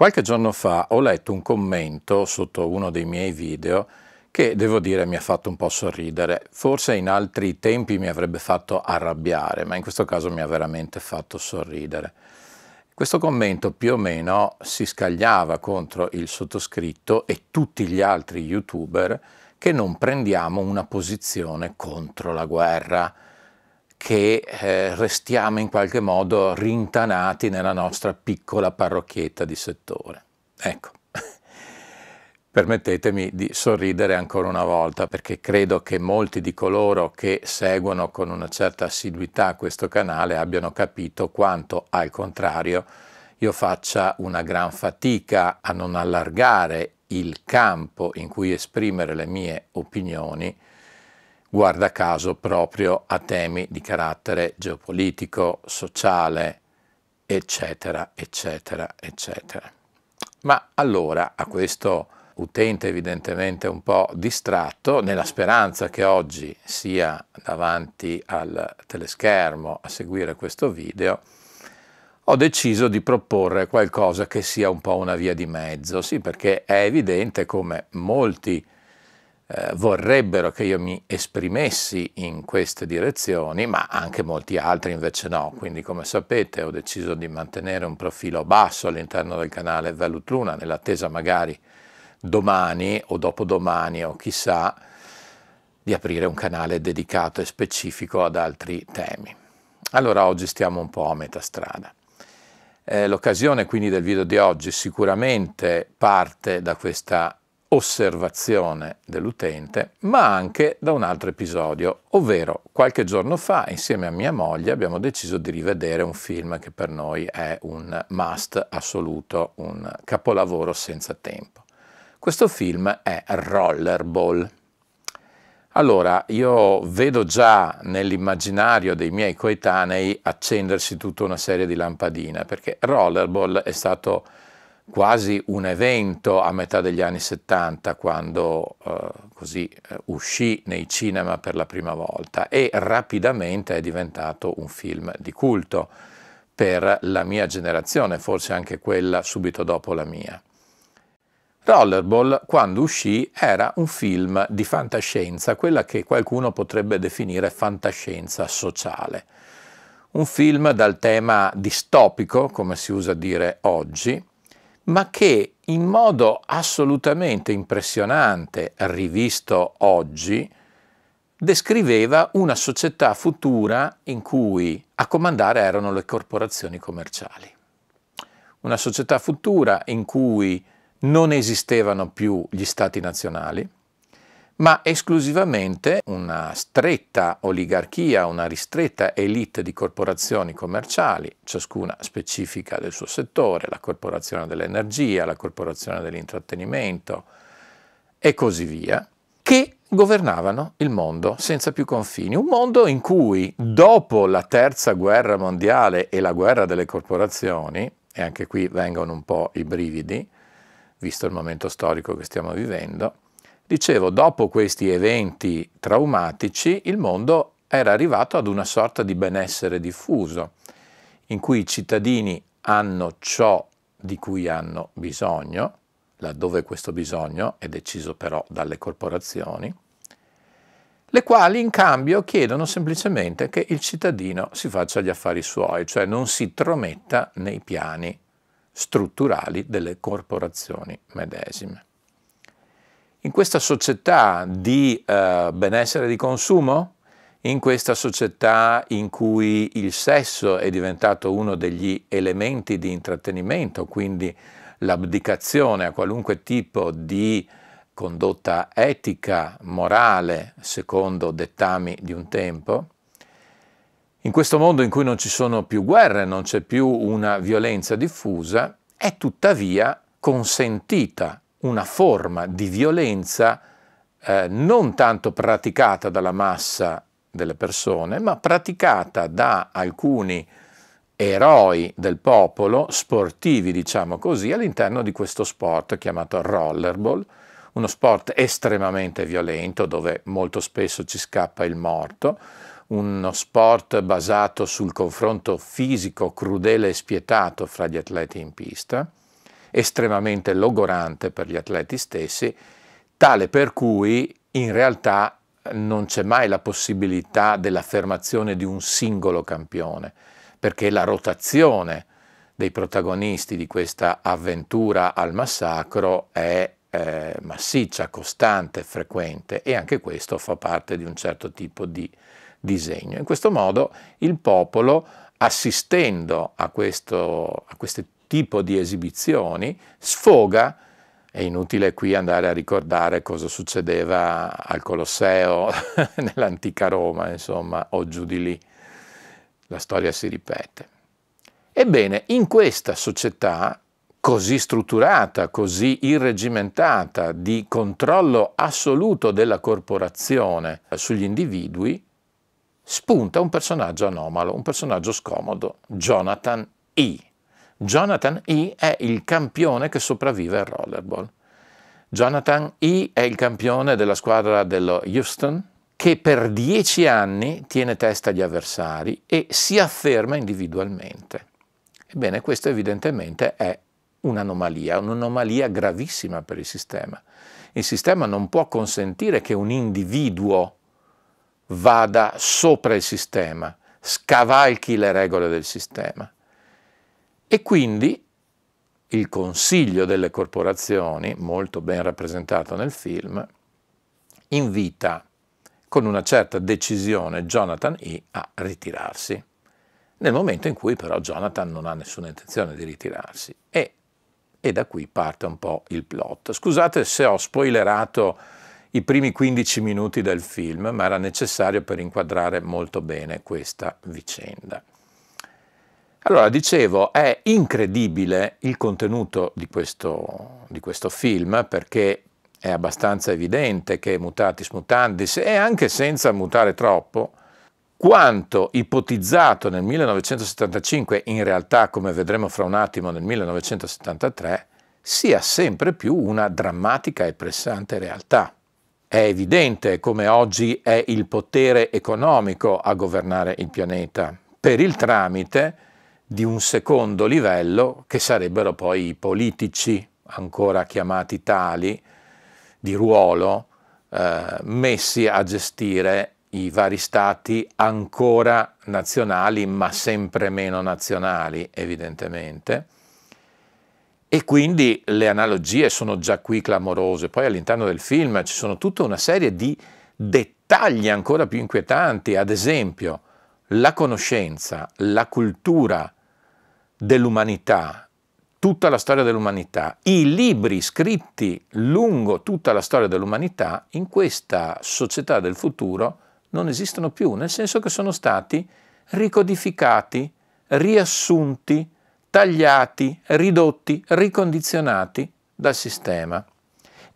Qualche giorno fa ho letto un commento sotto uno dei miei video che devo dire mi ha fatto un po' sorridere. Forse in altri tempi mi avrebbe fatto arrabbiare, ma in questo caso mi ha veramente fatto sorridere. Questo commento più o meno si scagliava contro il sottoscritto e tutti gli altri youtuber che non prendiamo una posizione contro la guerra che eh, restiamo in qualche modo rintanati nella nostra piccola parrocchietta di settore. Ecco, permettetemi di sorridere ancora una volta perché credo che molti di coloro che seguono con una certa assiduità questo canale abbiano capito quanto al contrario io faccia una gran fatica a non allargare il campo in cui esprimere le mie opinioni guarda caso proprio a temi di carattere geopolitico, sociale, eccetera, eccetera, eccetera. Ma allora a questo utente evidentemente un po' distratto, nella speranza che oggi sia davanti al teleschermo a seguire questo video, ho deciso di proporre qualcosa che sia un po' una via di mezzo, sì, perché è evidente come molti eh, vorrebbero che io mi esprimessi in queste direzioni, ma anche molti altri invece no. Quindi come sapete ho deciso di mantenere un profilo basso all'interno del canale Velut Luna, nell'attesa magari domani o dopodomani o chissà di aprire un canale dedicato e specifico ad altri temi. Allora oggi stiamo un po' a metà strada. Eh, l'occasione quindi del video di oggi sicuramente parte da questa osservazione dell'utente, ma anche da un altro episodio, ovvero qualche giorno fa insieme a mia moglie abbiamo deciso di rivedere un film che per noi è un must assoluto, un capolavoro senza tempo. Questo film è Rollerball. Allora, io vedo già nell'immaginario dei miei coetanei accendersi tutta una serie di lampadine, perché Rollerball è stato quasi un evento a metà degli anni 70 quando eh, così eh, uscì nei cinema per la prima volta e rapidamente è diventato un film di culto per la mia generazione, forse anche quella subito dopo la mia. Rollerball, quando uscì, era un film di fantascienza, quella che qualcuno potrebbe definire fantascienza sociale. Un film dal tema distopico, come si usa dire oggi, ma che in modo assolutamente impressionante, rivisto oggi, descriveva una società futura in cui a comandare erano le corporazioni commerciali. Una società futura in cui non esistevano più gli stati nazionali, ma esclusivamente una stretta oligarchia, una ristretta elite di corporazioni commerciali, ciascuna specifica del suo settore, la corporazione dell'energia, la corporazione dell'intrattenimento e così via, che governavano il mondo senza più confini. Un mondo in cui dopo la terza guerra mondiale e la guerra delle corporazioni, e anche qui vengono un po' i brividi, visto il momento storico che stiamo vivendo, Dicevo, dopo questi eventi traumatici, il mondo era arrivato ad una sorta di benessere diffuso, in cui i cittadini hanno ciò di cui hanno bisogno, laddove questo bisogno è deciso però dalle corporazioni, le quali in cambio chiedono semplicemente che il cittadino si faccia gli affari suoi, cioè non si trometta nei piani strutturali delle corporazioni medesime. In questa società di eh, benessere di consumo, in questa società in cui il sesso è diventato uno degli elementi di intrattenimento, quindi l'abdicazione a qualunque tipo di condotta etica, morale, secondo dettami di un tempo, in questo mondo in cui non ci sono più guerre, non c'è più una violenza diffusa, è tuttavia consentita una forma di violenza eh, non tanto praticata dalla massa delle persone, ma praticata da alcuni eroi del popolo, sportivi diciamo così, all'interno di questo sport chiamato rollerball, uno sport estremamente violento dove molto spesso ci scappa il morto, uno sport basato sul confronto fisico crudele e spietato fra gli atleti in pista, estremamente logorante per gli atleti stessi, tale per cui in realtà non c'è mai la possibilità dell'affermazione di un singolo campione, perché la rotazione dei protagonisti di questa avventura al massacro è eh, massiccia, costante, frequente e anche questo fa parte di un certo tipo di disegno. In questo modo il popolo, assistendo a questo, a questo tipo di esibizioni, sfoga è inutile qui andare a ricordare cosa succedeva al Colosseo nell'antica Roma, insomma, o giù di lì. La storia si ripete. Ebbene, in questa società così strutturata, così irregimentata, di controllo assoluto della corporazione sugli individui, spunta un personaggio anomalo, un personaggio scomodo, Jonathan E. Jonathan E è il campione che sopravvive al rollerball. Jonathan E è il campione della squadra dello Houston che per dieci anni tiene testa agli avversari e si afferma individualmente. Ebbene, questo evidentemente è un'anomalia, un'anomalia gravissima per il sistema. Il sistema non può consentire che un individuo vada sopra il sistema, scavalchi le regole del sistema. E quindi il consiglio delle corporazioni, molto ben rappresentato nel film, invita con una certa decisione Jonathan E. a ritirarsi, nel momento in cui però Jonathan non ha nessuna intenzione di ritirarsi. E, e da qui parte un po' il plot. Scusate se ho spoilerato i primi 15 minuti del film, ma era necessario per inquadrare molto bene questa vicenda. Allora, dicevo, è incredibile il contenuto di questo, di questo film perché è abbastanza evidente che mutatis mutandis e anche senza mutare troppo, quanto ipotizzato nel 1975, in realtà come vedremo fra un attimo nel 1973, sia sempre più una drammatica e pressante realtà. È evidente come oggi è il potere economico a governare il pianeta, per il tramite di un secondo livello che sarebbero poi i politici, ancora chiamati tali, di ruolo, eh, messi a gestire i vari stati ancora nazionali, ma sempre meno nazionali, evidentemente e quindi le analogie sono già qui clamorose. Poi all'interno del film ci sono tutta una serie di dettagli ancora più inquietanti, ad esempio la conoscenza, la cultura dell'umanità, tutta la storia dell'umanità, i libri scritti lungo tutta la storia dell'umanità in questa società del futuro non esistono più, nel senso che sono stati ricodificati, riassunti, tagliati, ridotti, ricondizionati dal sistema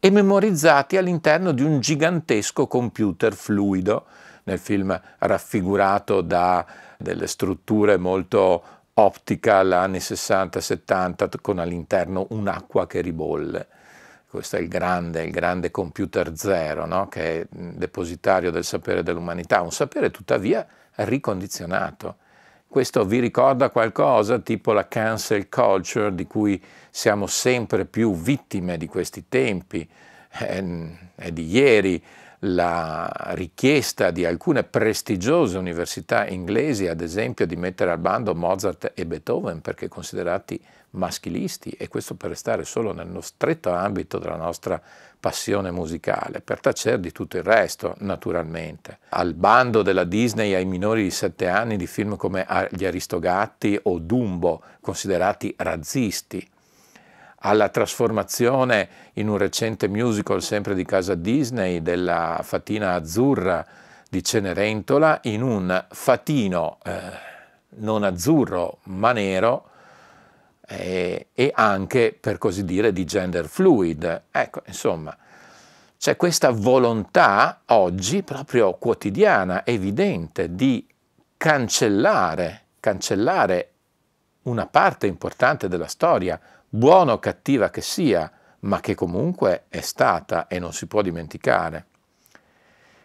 e memorizzati all'interno di un gigantesco computer fluido, nel film raffigurato da delle strutture molto optical anni 60-70 con all'interno un'acqua che ribolle. Questo è il grande, il grande computer zero, no? che è depositario del sapere dell'umanità, un sapere tuttavia ricondizionato questo vi ricorda qualcosa, tipo la cancel culture di cui siamo sempre più vittime di questi tempi? È, è di ieri la richiesta di alcune prestigiose università inglesi, ad esempio, di mettere al bando Mozart e Beethoven perché considerati maschilisti, e questo per restare solo nello stretto ambito della nostra passione musicale, per tacere di tutto il resto, naturalmente. Al bando della Disney ai minori di 7 anni di film come Gli Aristogatti o Dumbo, considerati razzisti, alla trasformazione in un recente musical sempre di casa Disney della Fatina Azzurra di Cenerentola in un fatino eh, non azzurro ma nero eh, e anche per così dire di gender fluid. Ecco, insomma, c'è questa volontà oggi proprio quotidiana, evidente, di cancellare, cancellare una parte importante della storia, buona o cattiva che sia, ma che comunque è stata e non si può dimenticare.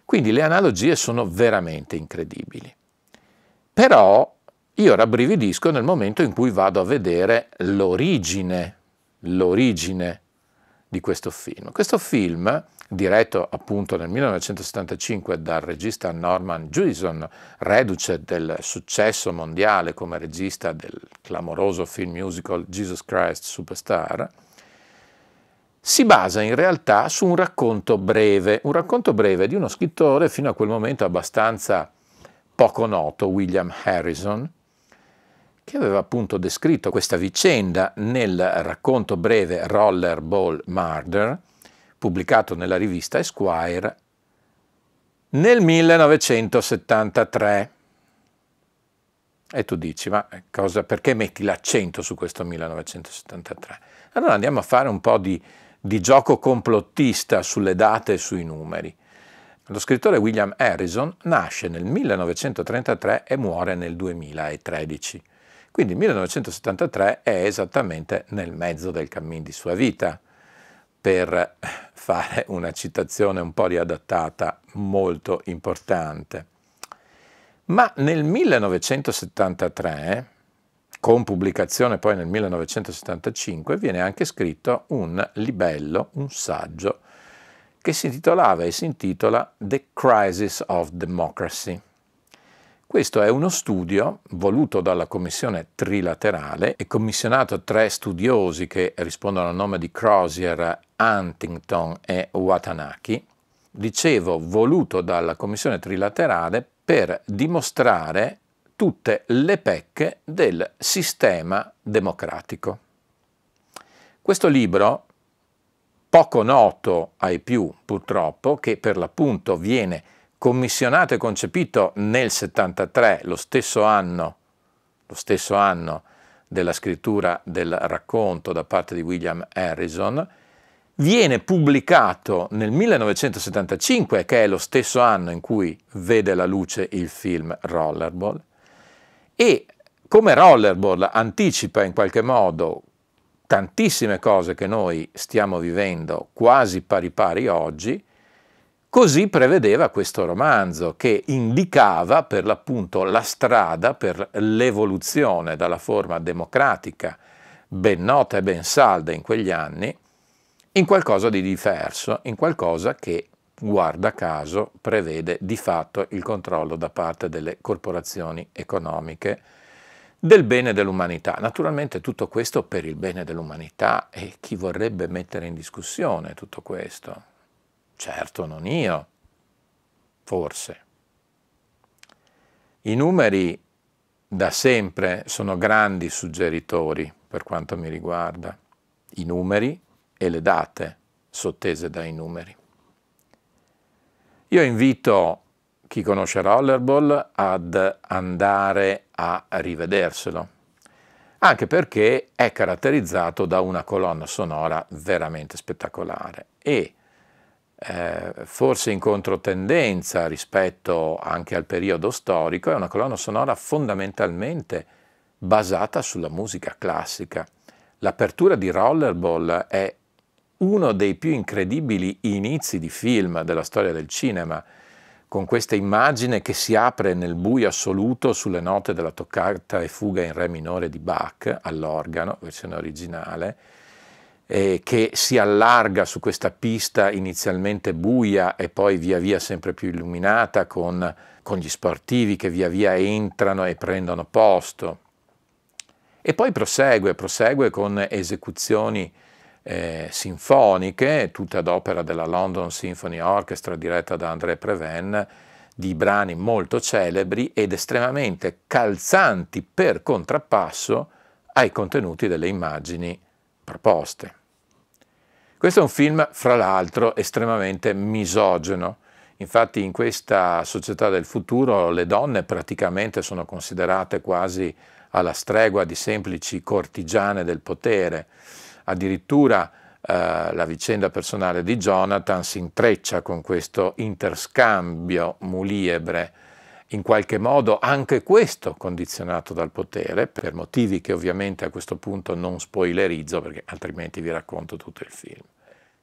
Quindi le analogie sono veramente incredibili. Però io rabbrividisco nel momento in cui vado a vedere l'origine, l'origine di questo film. Questo film, diretto appunto nel 1975 dal regista Norman Jewison, reduce del successo mondiale come regista del clamoroso film musical Jesus Christ Superstar, si basa in realtà su un racconto breve, un racconto breve di uno scrittore fino a quel momento abbastanza poco noto, William Harrison, che aveva appunto descritto questa vicenda nel racconto breve Rollerball Murder, pubblicato nella rivista Esquire nel 1973. E tu dici, ma cosa, perché metti l'accento su questo 1973? Allora andiamo a fare un po' di di gioco complottista sulle date e sui numeri. Lo scrittore William Harrison nasce nel 1933 e muore nel 2013. Quindi il 1973 è esattamente nel mezzo del cammin di sua vita, per fare una citazione un po' riadattata molto importante. Ma nel 1973 con pubblicazione poi nel 1975, viene anche scritto un libello, un saggio, che si intitolava e si intitola The Crisis of Democracy. Questo è uno studio voluto dalla Commissione Trilaterale e commissionato a tre studiosi che rispondono al nome di Crozier, Huntington e Watanaki. Dicevo, voluto dalla Commissione Trilaterale per dimostrare tutte le pecche del sistema democratico. Questo libro, poco noto ai più purtroppo, che per l'appunto viene commissionato e concepito nel 73, lo stesso anno, lo stesso anno della scrittura del racconto da parte di William Harrison, viene pubblicato nel 1975, che è lo stesso anno in cui vede la luce il film Rollerball, e come Rollerball anticipa in qualche modo tantissime cose che noi stiamo vivendo quasi pari pari oggi, così prevedeva questo romanzo che indicava per l'appunto la strada per l'evoluzione dalla forma democratica ben nota e ben salda in quegli anni in qualcosa di diverso, in qualcosa che guarda caso, prevede di fatto il controllo da parte delle corporazioni economiche del bene dell'umanità. Naturalmente tutto questo per il bene dell'umanità e chi vorrebbe mettere in discussione tutto questo? Certo non io, forse. I numeri da sempre sono grandi suggeritori per quanto mi riguarda, i numeri e le date sottese dai numeri. Io invito chi conosce Rollerball ad andare a rivederselo, anche perché è caratterizzato da una colonna sonora veramente spettacolare e eh, forse in controtendenza rispetto anche al periodo storico, è una colonna sonora fondamentalmente basata sulla musica classica. L'apertura di Rollerball è uno dei più incredibili inizi di film della storia del cinema, con questa immagine che si apre nel buio assoluto sulle note della toccata e fuga in re minore di Bach all'organo, versione originale, eh, che si allarga su questa pista inizialmente buia e poi via via sempre più illuminata con, con gli sportivi che via via entrano e prendono posto. E poi prosegue, prosegue con esecuzioni eh, sinfoniche, tutte ad opera della London Symphony Orchestra diretta da André Preven, di brani molto celebri ed estremamente calzanti per contrappasso ai contenuti delle immagini proposte. Questo è un film, fra l'altro, estremamente misogeno. Infatti in questa società del futuro le donne praticamente sono considerate quasi alla stregua di semplici cortigiane del potere. Addirittura eh, la vicenda personale di Jonathan si intreccia con questo interscambio muliebre in qualche modo anche questo condizionato dal potere, per motivi che ovviamente a questo punto non spoilerizzo perché altrimenti vi racconto tutto il film.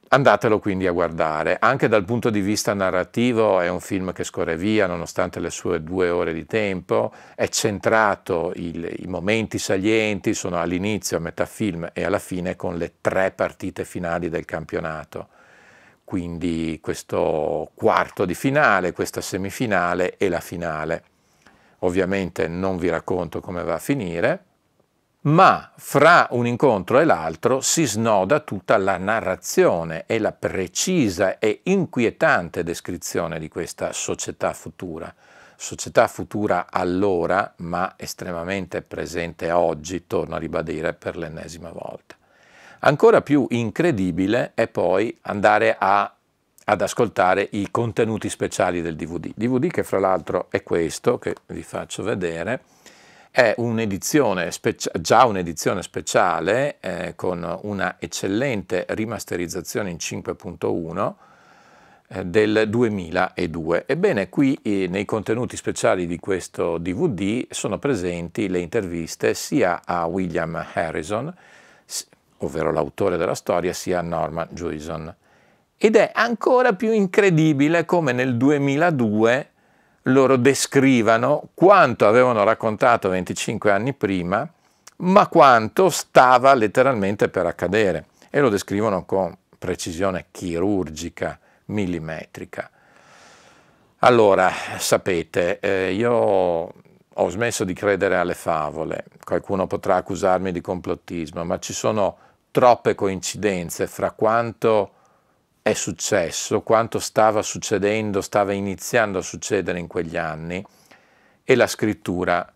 Andatelo quindi a guardare, anche dal punto di vista narrativo è un film che scorre via nonostante le sue due ore di tempo, è centrato, il, i momenti salienti sono all'inizio, a metà film e alla fine con le tre partite finali del campionato quindi questo quarto di finale, questa semifinale e la finale. Ovviamente non vi racconto come va a finire, ma fra un incontro e l'altro si snoda tutta la narrazione e la precisa e inquietante descrizione di questa società futura. Società futura allora, ma estremamente presente oggi, torno a ribadire per l'ennesima volta. Ancora più incredibile è poi andare a, ad ascoltare i contenuti speciali del DVD. DVD che fra l'altro è questo che vi faccio vedere, è un'edizione, già un'edizione speciale eh, con una eccellente rimasterizzazione in 5.1 eh, del 2002. Ebbene, qui eh, nei contenuti speciali di questo DVD sono presenti le interviste sia a William Harrison, ovvero l'autore della storia, sia Norman Jewison. Ed è ancora più incredibile come nel 2002 loro descrivano quanto avevano raccontato 25 anni prima, ma quanto stava letteralmente per accadere. E lo descrivono con precisione chirurgica, millimetrica. Allora, sapete, eh, io ho smesso di credere alle favole, qualcuno potrà accusarmi di complottismo, ma ci sono troppe coincidenze fra quanto è successo, quanto stava succedendo, stava iniziando a succedere in quegli anni e la scrittura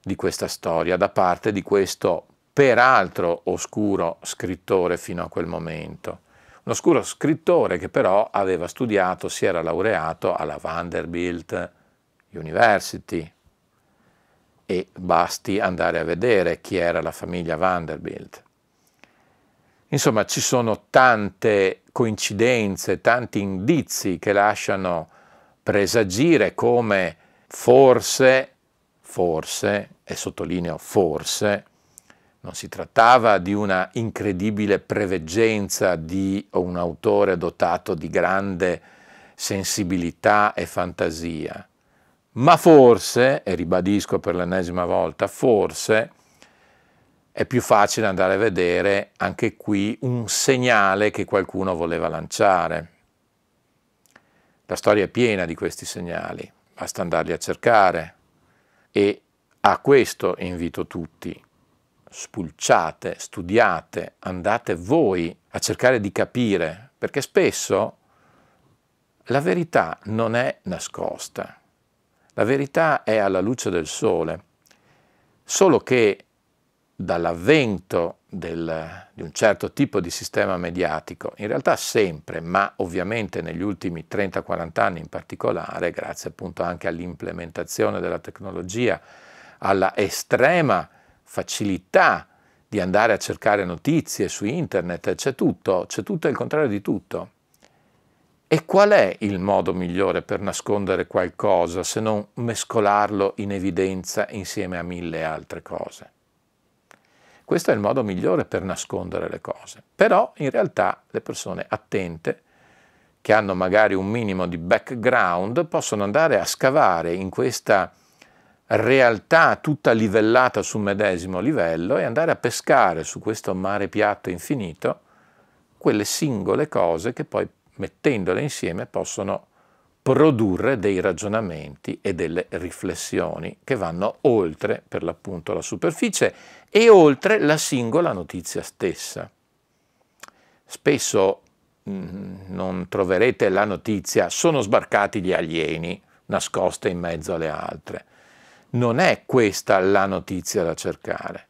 di questa storia da parte di questo peraltro oscuro scrittore fino a quel momento. Un oscuro scrittore che però aveva studiato, si era laureato alla Vanderbilt University e basti andare a vedere chi era la famiglia Vanderbilt. Insomma, ci sono tante coincidenze, tanti indizi che lasciano presagire come forse, forse, e sottolineo forse, non si trattava di una incredibile preveggenza di un autore dotato di grande sensibilità e fantasia, ma forse, e ribadisco per l'ennesima volta, forse è più facile andare a vedere anche qui un segnale che qualcuno voleva lanciare. La storia è piena di questi segnali, basta andarli a cercare e a questo invito tutti. Spulciate, studiate, andate voi a cercare di capire, perché spesso la verità non è nascosta, la verità è alla luce del sole, solo che dall'avvento del, di un certo tipo di sistema mediatico, in realtà sempre, ma ovviamente negli ultimi 30-40 anni in particolare, grazie appunto anche all'implementazione della tecnologia, alla estrema facilità di andare a cercare notizie su internet, c'è tutto, c'è tutto il contrario di tutto. E qual è il modo migliore per nascondere qualcosa se non mescolarlo in evidenza insieme a mille altre cose? Questo è il modo migliore per nascondere le cose. Però in realtà le persone attente, che hanno magari un minimo di background, possono andare a scavare in questa realtà tutta livellata sul medesimo livello e andare a pescare su questo mare piatto infinito quelle singole cose che poi mettendole insieme possono produrre dei ragionamenti e delle riflessioni che vanno oltre per l'appunto la superficie e oltre la singola notizia stessa. Spesso mm, non troverete la notizia sono sbarcati gli alieni nascoste in mezzo alle altre. Non è questa la notizia da cercare,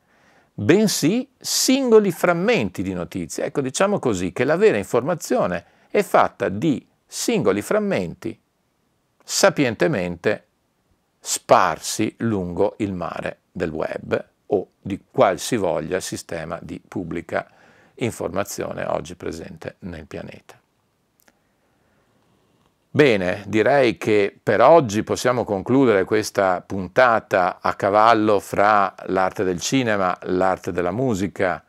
bensì singoli frammenti di notizie. Ecco, diciamo così che la vera informazione è fatta di singoli frammenti sapientemente sparsi lungo il mare del web o di qualsivoglia sistema di pubblica informazione oggi presente nel pianeta. Bene, direi che per oggi possiamo concludere questa puntata a cavallo fra l'arte del cinema, l'arte della musica,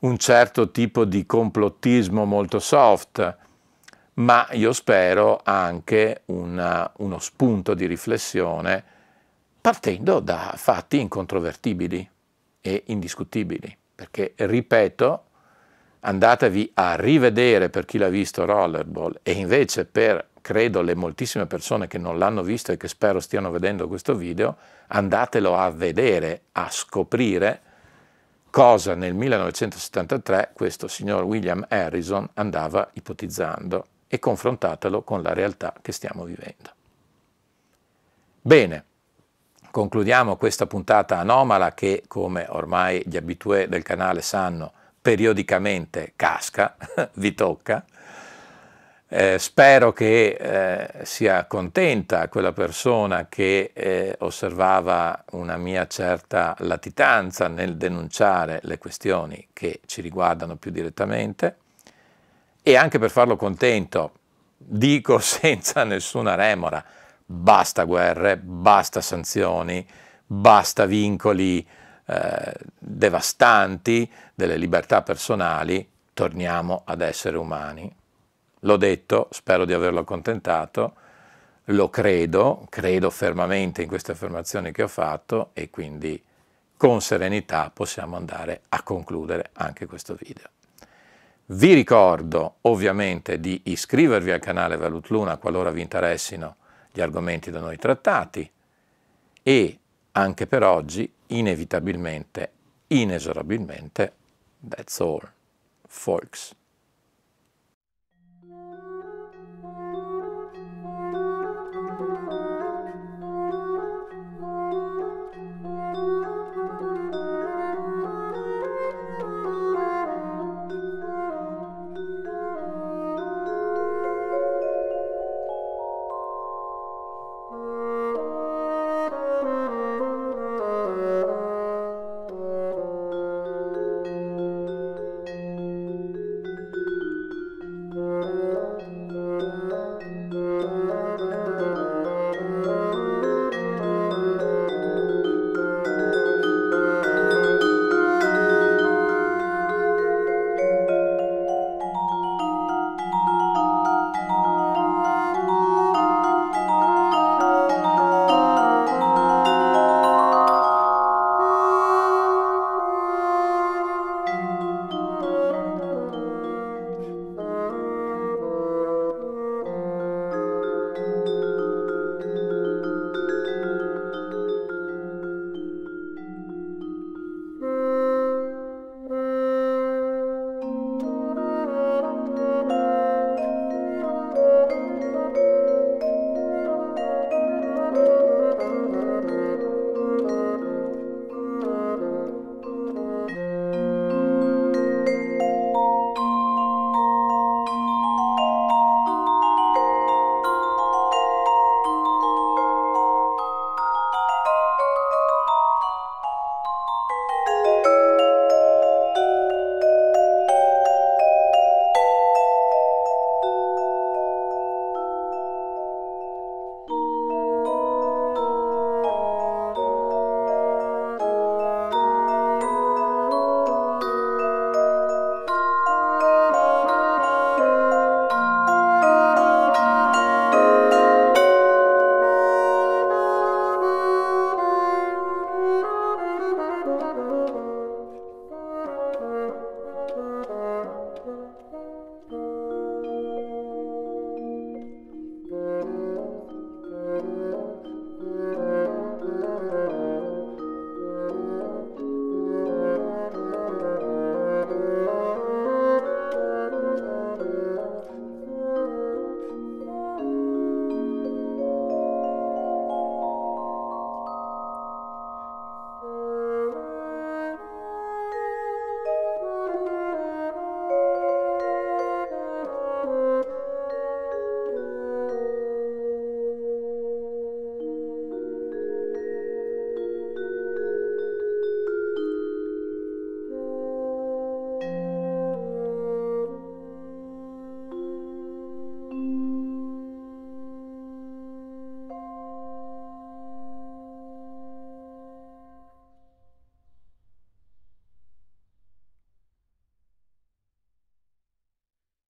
un certo tipo di complottismo molto soft, ma io spero anche una, uno spunto di riflessione partendo da fatti incontrovertibili e indiscutibili, perché ripeto, andatevi a rivedere per chi l'ha visto Rollerball e invece per credo le moltissime persone che non l'hanno visto e che spero stiano vedendo questo video, andatelo a vedere, a scoprire cosa nel 1973 questo signor William Harrison andava ipotizzando e confrontatelo con la realtà che stiamo vivendo. Bene, concludiamo questa puntata anomala che, come ormai gli abitué del canale sanno, periodicamente casca, vi tocca, eh, spero che eh, sia contenta quella persona che eh, osservava una mia certa latitanza nel denunciare le questioni che ci riguardano più direttamente e anche per farlo contento dico senza nessuna remora basta guerre, basta sanzioni, basta vincoli eh, devastanti delle libertà personali, torniamo ad essere umani. L'ho detto, spero di averlo accontentato, lo credo, credo fermamente in queste affermazioni che ho fatto e quindi con serenità possiamo andare a concludere anche questo video. Vi ricordo ovviamente di iscrivervi al canale Valut Luna qualora vi interessino gli argomenti da noi trattati e anche per oggi inevitabilmente, inesorabilmente, that's all, folks.